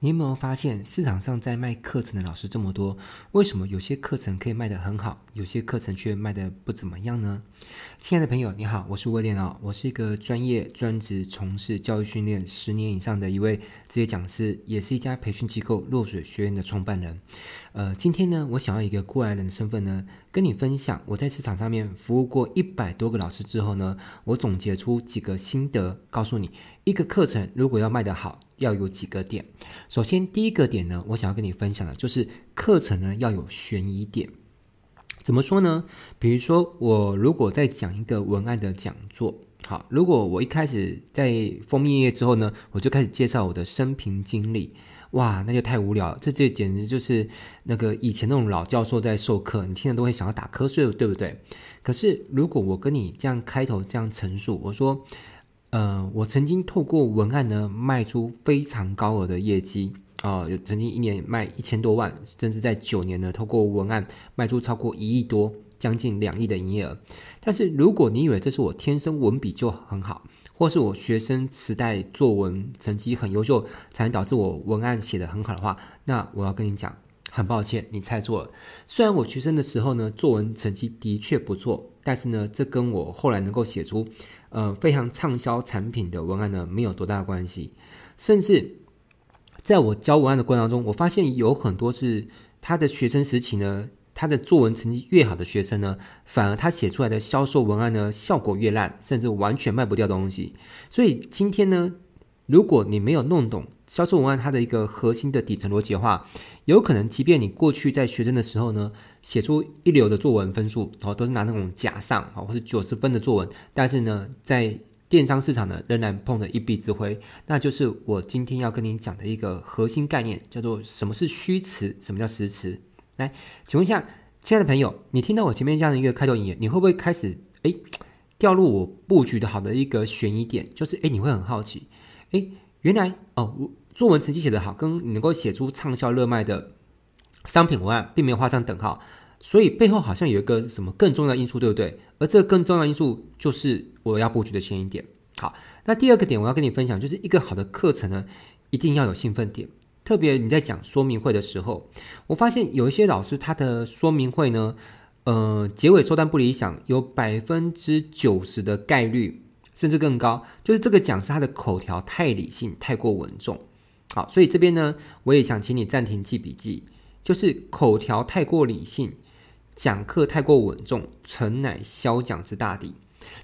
你有没有发现市场上在卖课程的老师这么多，为什么有些课程可以卖得很好，有些课程却卖得不怎么样呢？亲爱的朋友，你好，我是威廉哦，我是一个专业专职从事教育训练十年以上的一位职业讲师，也是一家培训机构落水学院的创办人。呃，今天呢，我想要一个过来人的身份呢，跟你分享我在市场上面服务过一百多个老师之后呢，我总结出几个心得，告诉你一个课程如果要卖得好，要有几个点。首先，第一个点呢，我想要跟你分享的就是课程呢要有悬疑点。怎么说呢？比如说，我如果在讲一个文案的讲座，好，如果我一开始在封面页之后呢，我就开始介绍我的生平经历，哇，那就太无聊了。这这简直就是那个以前那种老教授在授课，你听了都会想要打瞌睡，对不对？可是如果我跟你这样开头这样陈述，我说，呃，我曾经透过文案呢卖出非常高额的业绩。啊，有曾经一年卖一千多万，甚至在九年呢，透过文案卖出超过一亿多，将近两亿的营业额。但是如果你以为这是我天生文笔就很好，或是我学生时代作文成绩很优秀，才能导致我文案写得很好的话，那我要跟你讲，很抱歉，你猜错了。虽然我学生的时候呢，作文成绩的确不错，但是呢，这跟我后来能够写出呃非常畅销产品的文案呢，没有多大关系，甚至。在我教文案的过程当中，我发现有很多是他的学生时期呢，他的作文成绩越好的学生呢，反而他写出来的销售文案呢，效果越烂，甚至完全卖不掉东西。所以今天呢，如果你没有弄懂销售文案它的一个核心的底层逻辑的话，有可能即便你过去在学生的时候呢，写出一流的作文分数，哦，都是拿那种甲上啊，或者九十分的作文，但是呢，在电商市场呢，仍然碰着一壁之灰，那就是我今天要跟你讲的一个核心概念，叫做什么是虚词，什么叫实词。来，请问一下，亲爱的朋友，你听到我前面这样的一个开头引言，你会不会开始哎掉入我布局的好的一个悬疑点？就是哎，你会很好奇，哎，原来哦我，作文成绩写得好，跟你能够写出畅销热卖的商品文案，并没有画上等号。所以背后好像有一个什么更重要的因素，对不对？而这个更重要的因素就是我要布局的前一点。好，那第二个点我要跟你分享，就是一个好的课程呢，一定要有兴奋点。特别你在讲说明会的时候，我发现有一些老师他的说明会呢，呃，结尾收单不理想，有百分之九十的概率，甚至更高，就是这个讲师他的口条太理性，太过稳重。好，所以这边呢，我也想请你暂停记笔记，就是口条太过理性。讲课太过稳重，诚乃销讲之大敌。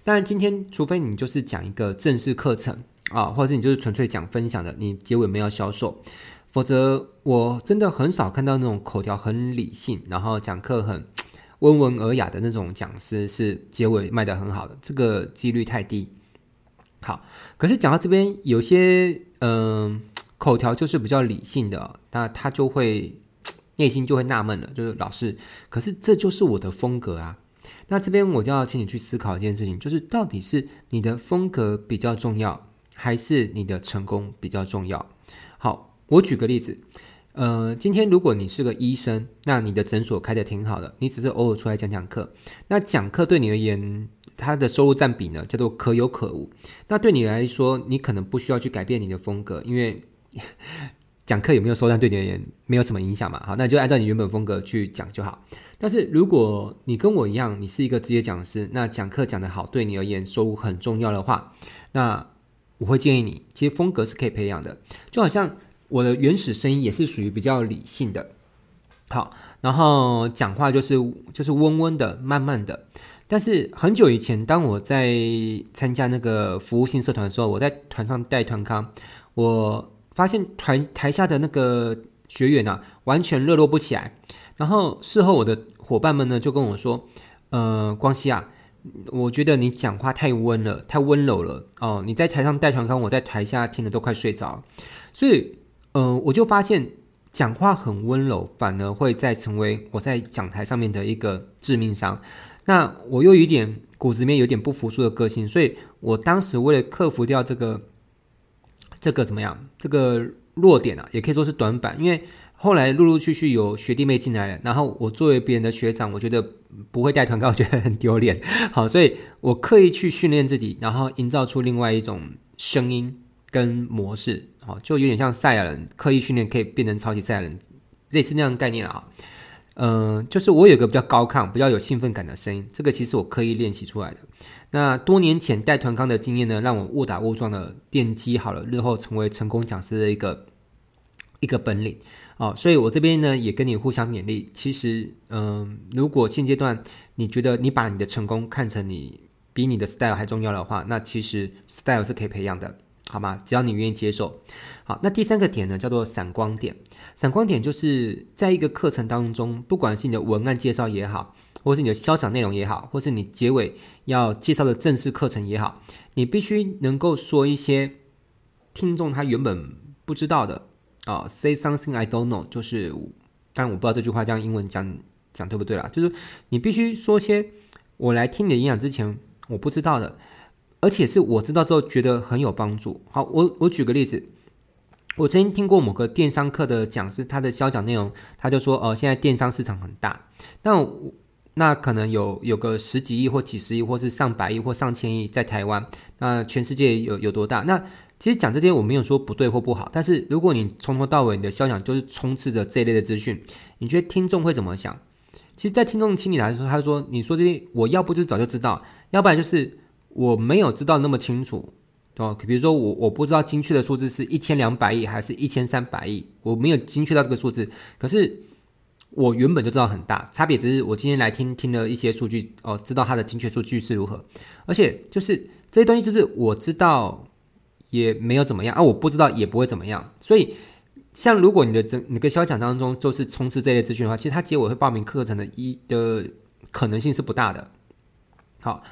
当然，今天除非你就是讲一个正式课程啊，或者是你就是纯粹讲分享的，你结尾没有销售，否则我真的很少看到那种口条很理性，然后讲课很温文尔雅的那种讲师是结尾卖得很好的，这个几率太低。好，可是讲到这边，有些嗯、口条就是比较理性的，那他就会。内心就会纳闷了，就是老师，可是这就是我的风格啊。那这边我就要请你去思考一件事情，就是到底是你的风格比较重要，还是你的成功比较重要？好，我举个例子，呃，今天如果你是个医生，那你的诊所开得挺好的，你只是偶尔出来讲讲课，那讲课对你而言，它的收入占比呢，叫做可有可无。那对你来说，你可能不需要去改变你的风格，因为。讲课有没有收单对你而言没有什么影响嘛？好，那就按照你原本风格去讲就好。但是如果你跟我一样，你是一个职业讲师，那讲课讲得好，对你而言收入很重要的话，那我会建议你，其实风格是可以培养的。就好像我的原始声音也是属于比较理性的，好，然后讲话就是就是温温的、慢慢的。但是很久以前，当我在参加那个服务性社团的时候，我在团上带团康，我。发现台台下的那个学员啊，完全热络不起来。然后事后我的伙伴们呢就跟我说：“呃，光熙啊，我觉得你讲话太温了，太温柔了哦。你在台上带团康，我在台下听得都快睡着。所以，呃，我就发现讲话很温柔，反而会再成为我在讲台上面的一个致命伤。那我又有点骨子里面有点不服输的个性，所以我当时为了克服掉这个。”这个怎么样？这个弱点啊，也可以说是短板，因为后来陆陆续续有学弟妹进来了，然后我作为别人的学长，我觉得不会带团，我觉得很丢脸。好，所以我刻意去训练自己，然后营造出另外一种声音，跟模式，哦，就有点像赛亚人刻意训练可以变成超级赛亚人，类似那样的概念啊。嗯、就是我有个比较高亢、比较有兴奋感的声音，这个其实我刻意练习出来的。那多年前带团康的经验呢，让我误打误撞的奠基好了日后成为成功讲师的一个一个本领。哦，所以我这边呢也跟你互相勉励。其实，嗯、如果现阶段你觉得你把你的成功看成你比你的 style 还重要的话，那其实 style 是可以培养的，好吗？只要你愿意接受。好，那第三个点呢，叫做闪光点。闪光点就是在一个课程当中，不管是你的文案介绍也好，或是你的销讲内容也好，或是你结尾要介绍的正式课程也好，你必须能够说一些听众他原本不知道的啊、Say something I don't know，就是，当然我不知道这句话这样英文讲讲对不对啦，就是你必须说些我来听你的演讲之前我不知道的，而且是我知道之后觉得很有帮助。好，我我举个例子。我曾经听过某个电商课的讲师，他的销讲内容，他就说，呃，现在电商市场很大，但我那可能有有个十几亿或几十亿，或是上百亿或上千亿在台湾，那全世界有有多大？那其实讲这些我没有说不对或不好，但是如果你从头到尾你的肖想就是充斥着这一类的资讯，你觉得听众会怎么想？其实，在听众心里来说，他说，你说这些，我要不就早就知道，要不然就是我没有知道那么清楚。哦，比如说我我不知道精确的数字是一千两百亿还是一千三百亿，我没有精确到这个数字。可是我原本就知道很大，差别只是我今天来听听了一些数据，哦，知道它的精确数据是如何。而且就是这些东西，就是我知道也没有怎么样啊，我不知道也不会怎么样。所以，像如果你的整你的销讲当中就是充斥这些资讯的话，其实他结尾会报名课程的一的可能性是不大的。好。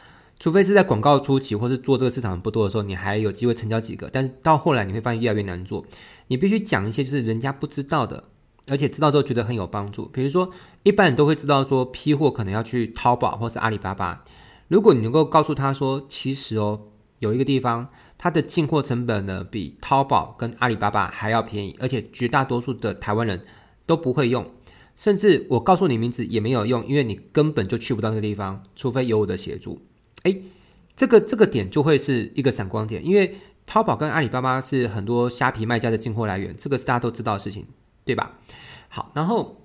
除非是在广告初期，或是做这个市场不多的时候，你还有机会成交几个。但是到后来，你会发现越来越难做。你必须讲一些就是人家不知道的，而且知道之后觉得很有帮助。比如说，一般人都会知道说批货可能要去淘宝或是阿里巴巴。如果你能够告诉他说，其实哦，有一个地方它的进货成本呢比淘宝跟阿里巴巴还要便宜，而且绝大多数的台湾人都不会用，甚至我告诉你名字也没有用，因为你根本就去不到那个地方，除非有我的协助。哎，这个这个点就会是一个闪光点，因为淘宝跟阿里巴巴是很多虾皮卖家的进货来源，这个是大家都知道的事情，对吧？好，然后，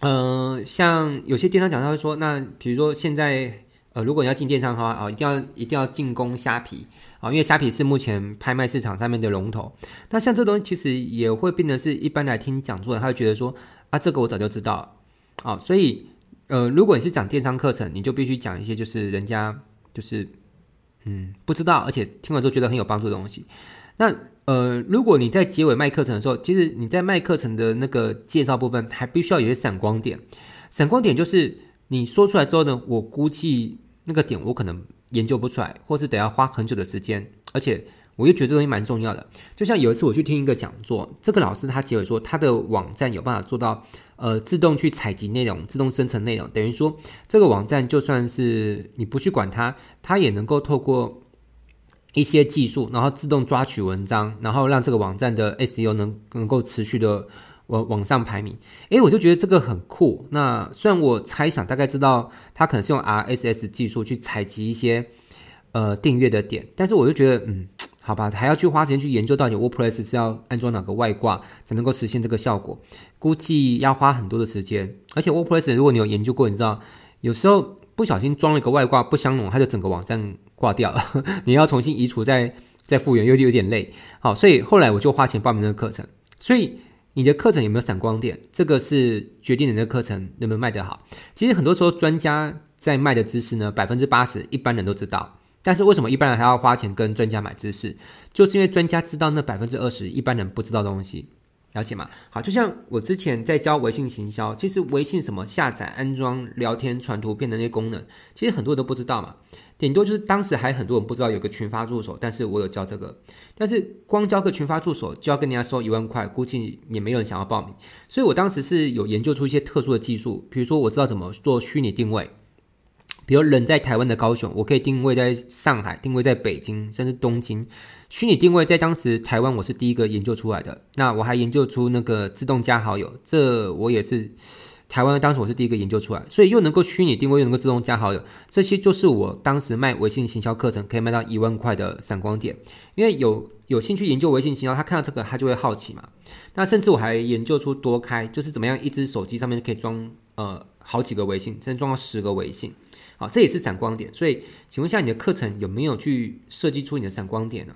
嗯、像有些电商讲他会说，那比如说现在，呃，如果你要进电商的话，啊、一定要一定要进攻虾皮啊、因为虾皮是目前拍卖市场上面的龙头。那像这东西其实也会变得是一般来听讲座的，他会觉得说，啊，这个我早就知道，啊、所以，呃，如果你是讲电商课程，你就必须讲一些就是人家。就是，嗯，不知道，而且听完之后觉得很有帮助的东西。那呃，如果你在结尾卖课程的时候，其实你在卖课程的那个介绍部分，还必须要有些闪光点。闪光点就是你说出来之后呢，我估计那个点我可能研究不出来，或是得要花很久的时间，而且我又觉得这东西蛮重要的。就像有一次我去听一个讲座，这个老师他结尾说他的网站有办法做到。呃，自动去采集内容，自动生成内容，等于说这个网站就算是你不去管它，它也能够透过一些技术，然后自动抓取文章，然后让这个网站的 SEO 能能够持续的往往上排名。诶，我就觉得这个很酷。那虽然我猜想大概知道它可能是用 RSS 技术去采集一些呃订阅的点，但是我就觉得嗯。好吧，还要去花时间去研究到底 WordPress 是要安装哪个外挂才能够实现这个效果，估计要花很多的时间。而且 WordPress 如果你有研究过，你知道有时候不小心装了一个外挂不相容，它就整个网站挂掉了，你要重新移除再再复原，有点有点累。好，所以后来我就花钱报名这个课程。所以你的课程有没有闪光点？这个是决定你的课程能不能卖得好。其实很多时候专家在卖的知识呢，百分之八十一般人都知道。但是为什么一般人还要花钱跟专家买知识？就是因为专家知道那百分之二十一般人不知道的东西，了解吗？好，就像我之前在教微信行销，其实微信什么下载、安装、聊天、传图片的那些功能，其实很多人都不知道嘛。顶多就是当时还很多人不知道有个群发助手，但是我有教这个。但是光教个群发助手就要跟人家收一万块，估计也没有人想要报名。所以我当时是有研究出一些特殊的技术，比如说我知道怎么做虚拟定位。比如人在台湾的高雄，我可以定位在上海，定位在北京，甚至东京。虚拟定位在当时台湾我是第一个研究出来的。那我还研究出那个自动加好友，这我也是台湾当时我是第一个研究出来，所以又能够虚拟定位，又能够自动加好友，这些就是我当时卖微信行销课程可以卖到一万块的闪光点。因为有有兴趣研究微信行销，他看到这个他就会好奇嘛。那甚至我还研究出多开，就是怎么样一只手机上面可以装呃好几个微信，甚至装到十个微信。好，这也是闪光点。所以，请问一下，你的课程有没有去设计出你的闪光点呢？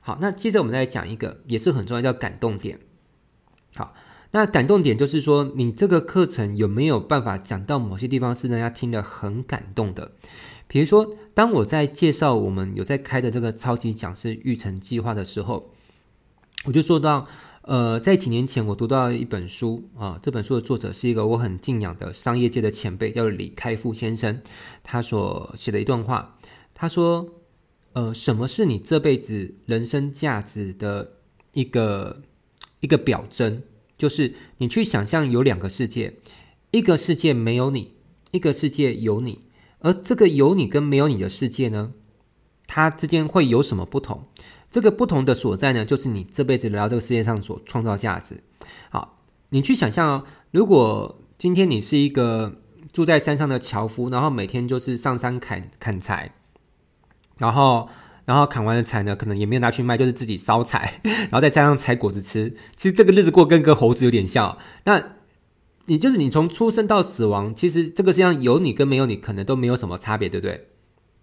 好，那接着我们再讲一个，也是很重要，叫感动点。好，那感动点就是说，你这个课程有没有办法讲到某些地方是让大家听得很感动的？比如说，当我在介绍我们有在开的这个超级讲师育成计划的时候，我就说到，呃，在几年前我读到一本书啊，这本书的作者是一个我很敬仰的商业界的前辈，叫李开复先生，他所写的一段话，他说。呃，什么是你这辈子人生价值的一个一个表征？就是你去想象有两个世界，一个世界没有你，一个世界有你。而这个有你跟没有你的世界呢，它之间会有什么不同？这个不同的所在呢，就是你这辈子来到这个世界上所创造价值。好，你去想象哦，如果今天你是一个住在山上的樵夫，然后每天就是上山砍砍柴。然后，然后砍完的柴呢，可能也没有拿去卖，就是自己烧柴，然后再加上采果子吃。其实这个日子过跟个猴子有点像。那你就是你从出生到死亡，其实这个世界上有你跟没有你，可能都没有什么差别，对不对？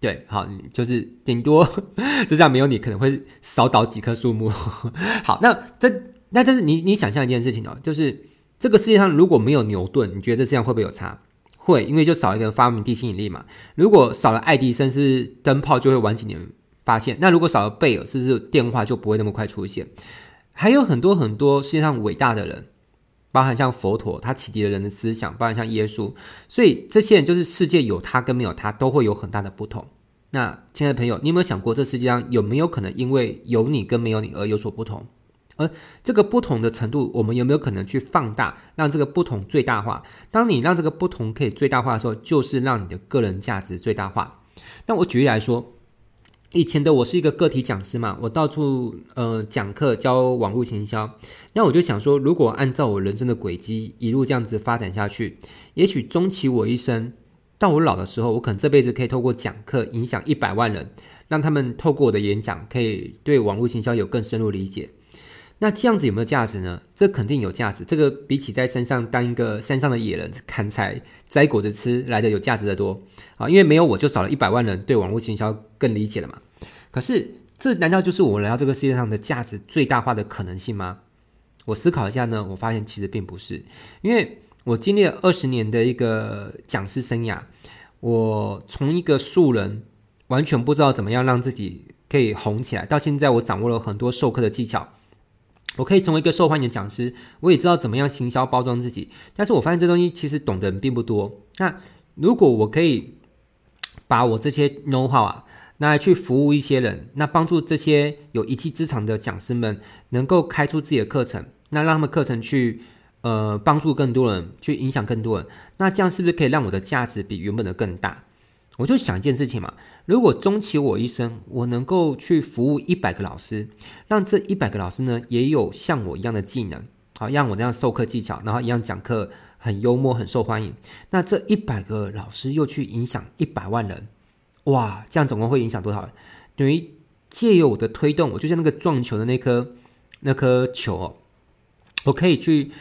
对，好，就是顶多 就这样没有你，可能会少倒几棵树木。好，那这那这是你你想象一件事情哦，就是这个世界上如果没有牛顿，你觉得这世界上会不会有差？会，因为就少一个发明地心引力嘛。如果少了爱迪生，是灯泡就会晚几年发现？那如果少了贝尔，是不是电话就不会那么快出现？还有很多很多世界上伟大的人，包含像佛陀，他启迪了人的思想；包含像耶稣，所以这些人就是世界有他跟没有他都会有很大的不同。那亲爱的朋友，你有没有想过，这世界上有没有可能因为有你跟没有你而有所不同？而这个不同的程度，我们有没有可能去放大，让这个不同最大化？当你让这个不同可以最大化的时候，就是让你的个人价值最大化。那我举例来说，以前的我是一个个体讲师嘛，我到处呃讲课教网络行销。那我就想说，如果按照我人生的轨迹一路这样子发展下去，也许终其我一生，到我老的时候，我可能这辈子可以透过讲课影响一百万人，让他们透过我的演讲，可以对网络行销有更深入理解。那这样子有没有价值呢？这肯定有价值。这个比起在山上当一个山上的野人砍柴摘果子吃来的有价值的多啊！因为没有我就少了一百万人对网络行销更理解了嘛。可是这难道就是我来到这个世界上的价值最大化的可能性吗？我思考一下呢，我发现其实并不是。因为我经历了二十年的一个讲师生涯，我从一个素人完全不知道怎么样让自己可以红起来，到现在我掌握了很多授课的技巧。我可以成为一个受欢迎的讲师，我也知道怎么样行销包装自己，但是我发现这东西其实懂的人并不多。那如果我可以把我这些 know how 啊，拿来去服务一些人，那帮助这些有一技之长的讲师们能够开出自己的课程，那让他们课程去呃帮助更多人，去影响更多人，那这样是不是可以让我的价值比原本的更大？我就想一件事情嘛，如果终其我一生，我能够去服务一百个老师，让这一百个老师呢也有像我一样的技能，好，让我这样授课技巧，然后一样讲课很幽默、很受欢迎。那这一百个老师又去影响一百万人，哇，这样总共会影响多少人？等于借由我的推动，我就像那个撞球的那颗那颗球哦，我可以去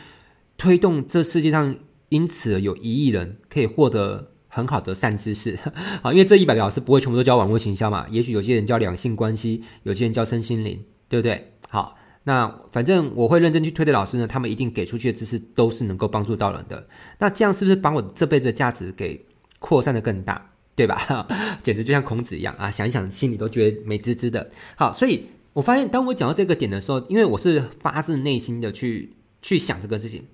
推动这世界上，因此有一亿人可以获得。很好的善知识，好，因为这一百个老师不会全部都教网络行销嘛，也许有些人教两性关系，有些人教身心灵，对不对？好，那反正我会认真去推的老师呢，他们一定给出去的知识都是能够帮助到人的。那这样是不是把我这辈子的价值给扩散的更大，对吧？简直就像孔子一样啊，想一想心里都觉得美滋滋的。好，所以我发现当我讲到这个点的时候，因为我是发自内心的去去想这个事情。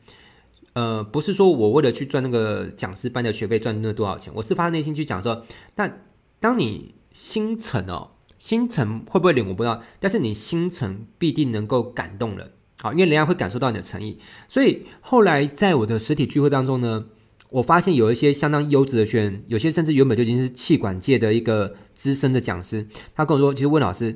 呃，不是说我为了去赚那个讲师班的学费赚那多少钱，我是发自内心去讲说，但当你心诚哦，心诚会不会灵我不知道，但是你心诚必定能够感动人，好，因为人家会感受到你的诚意。所以后来在我的实体聚会当中呢，我发现有一些相当优质的学员，有些甚至原本就已经是气管界的一个资深的讲师，他跟我说，其实温老师，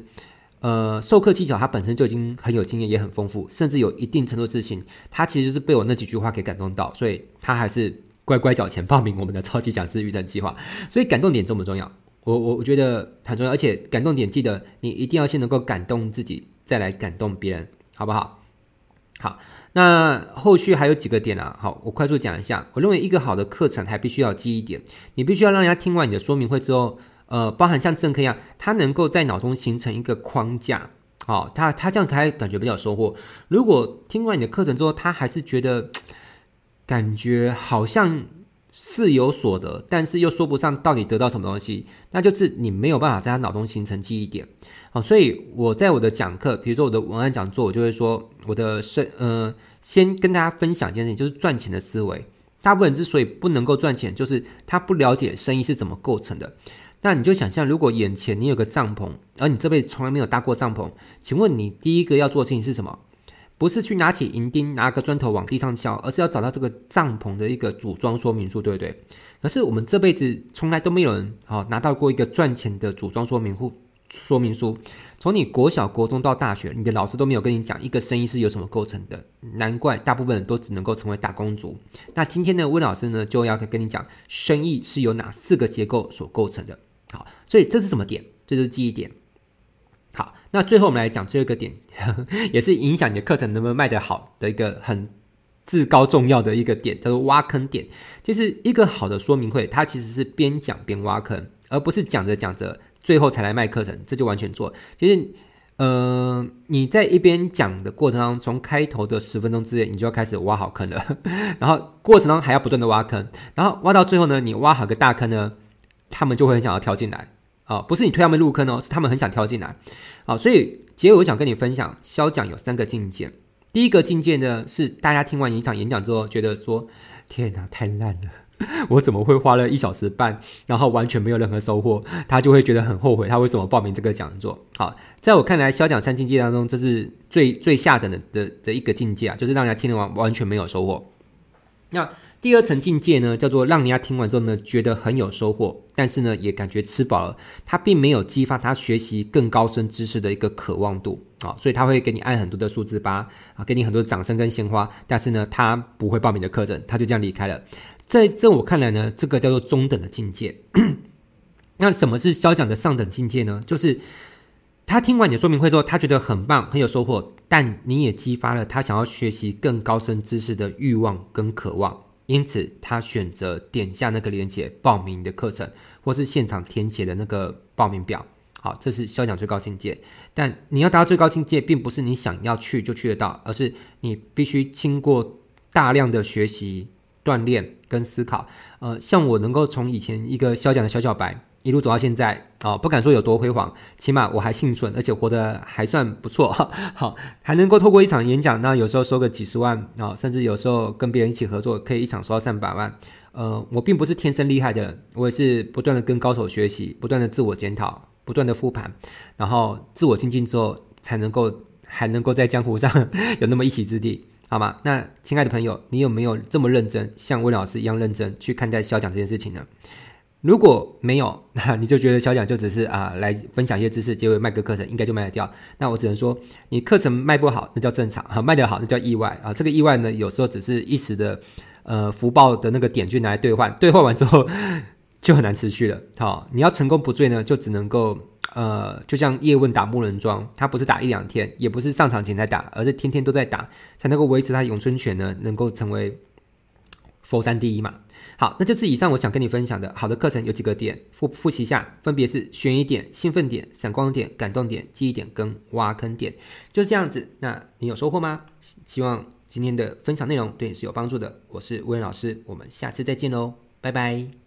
呃，授课技巧他本身就已经很有经验，也很丰富，甚至有一定程度自信。他其实就是被我那几句话给感动到，所以他还是乖乖缴钱报名我们的超级讲师育成计划。所以感动点重不重要？我我我觉得很重要，而且感动点记得你一定要先能够感动自己，再来感动别人，好不好？好，那后续还有几个点啊？好，我快速讲一下。我认为一个好的课程还必须要记忆点，你必须要让人家听完你的说明会之后。呃，包含像正课一样，他能够在脑中形成一个框架，好、哦，他他这样才感觉比较收获。如果听完你的课程之后，他还是觉得 感觉好像是有所得，但是又说不上到底得到什么东西，那就是你没有办法在他脑中形成记忆点。好、哦，所以我在我的讲课，比如说我的文案讲座，我就会说我的生呃，先跟大家分享一件事情，就是赚钱的思维。大部分人之所以不能够赚钱，就是他不了解生意是怎么构成的。那你就想象，如果眼前你有个帐篷，而你这辈子从来没有搭过帐篷，请问你第一个要做的事情是什么？不是去拿起银钉，拿个砖头往地上敲，而是要找到这个帐篷的一个组装说明书，对不对？可是我们这辈子从来都没有人好拿到过一个赚钱的组装说明书。说明书，从你国小、国中到大学，你的老师都没有跟你讲一个生意是由什么构成的，难怪大部分人都只能够成为打工族。那今天呢温老师呢，就要跟你讲，生意是由哪四个结构所构成的。好，所以这是什么点？这就是记忆点。那最后我们来讲最后一个点，也是影响你的课程能不能卖得好的一个很至高重要的一个点，叫做挖坑点。就是一个好的说明会，它其实是边讲边挖坑，而不是讲着讲着最后才来卖课程，这就完全错。其实，呃，你在一边讲的过程当中，从开头的十分钟之内，你就要开始挖好坑了，然后过程当中还要不断的挖坑，然后挖到最后呢，你挖好个大坑呢。他们就会很想要跳进来啊、不是你推他们入坑哦，是他们很想跳进来。好、所以结尾我想跟你分享，销讲有三个境界。第一个境界呢，是大家听完一场演讲之后，觉得说：“天哪，太烂了！我怎么会花了一小时半，然后完全没有任何收获？”他就会觉得很后悔，他为什么报名这个讲座？好，在我看来，销讲三境界当中，这是最最下等的的的一个境界啊，就是让人家听完完全没有收获。那第二层境界呢，叫做让人家听完之后呢，觉得很有收获，但是呢，也感觉吃饱了。他并没有激发他学习更高深知识的一个渴望度啊，所以他会给你按很多的数字八啊，给你很多掌声跟鲜花，但是呢，他不会报名的课程，他就这样离开了。在这我看来呢，这个叫做中等的境界。那什么是肖讲的上等境界呢？就是他听完你的说明会之后，他觉得很棒，很有收获，但你也激发了他想要学习更高深知识的欲望跟渴望。因此，他选择点下那个链接报名的课程，或是现场填写的那个报名表。好，这是销讲最高境界。但你要达到最高境界，并不是你想要去就去得到，而是你必须经过大量的学习、锻炼跟思考。呃，像我能够从以前一个销讲的小小白。一路走到现在，哦，不敢说有多辉煌，起码我还幸存，而且活得还算不错，好，还能够透过一场演讲，那有时候收个几十万，啊、甚至有时候跟别人一起合作，可以一场收到上百万。呃，我并不是天生厉害的，我也是不断的跟高手学习，不断的自我检讨，不断的复盘，然后自我精进之后，才能够还能够在江湖上 有那么一席之地，好吗？那亲爱的朋友，你有没有这么认真，像温老师一样认真去看待小讲这件事情呢？如果没有，那你就觉得小蒋就只是啊来分享一些知识，结果卖个课程应该就卖得掉。那我只能说，你课程卖不好，那叫正常；哈，卖得好，那叫意外啊。这个意外呢，有时候只是一时的，呃，福报的那个点去拿来兑换，兑换完之后 就很难持续了。好，你要成功不坠呢，就只能够呃，就像叶问打木人桩，他不是打一两天，也不是上场前才打，而是天天都在打，才能够维持他咏春拳呢，能够成为佛山第一嘛。好，那这次以上我想跟你分享的。好的课程有几个点，复复习一下，分别是悬疑点、兴奋点、闪光点、感动点、记忆点跟挖坑点，就是这样子。那你有收获吗？希望今天的分享内容对你是有帮助的。我是温老师，我们下次再见喽，拜拜。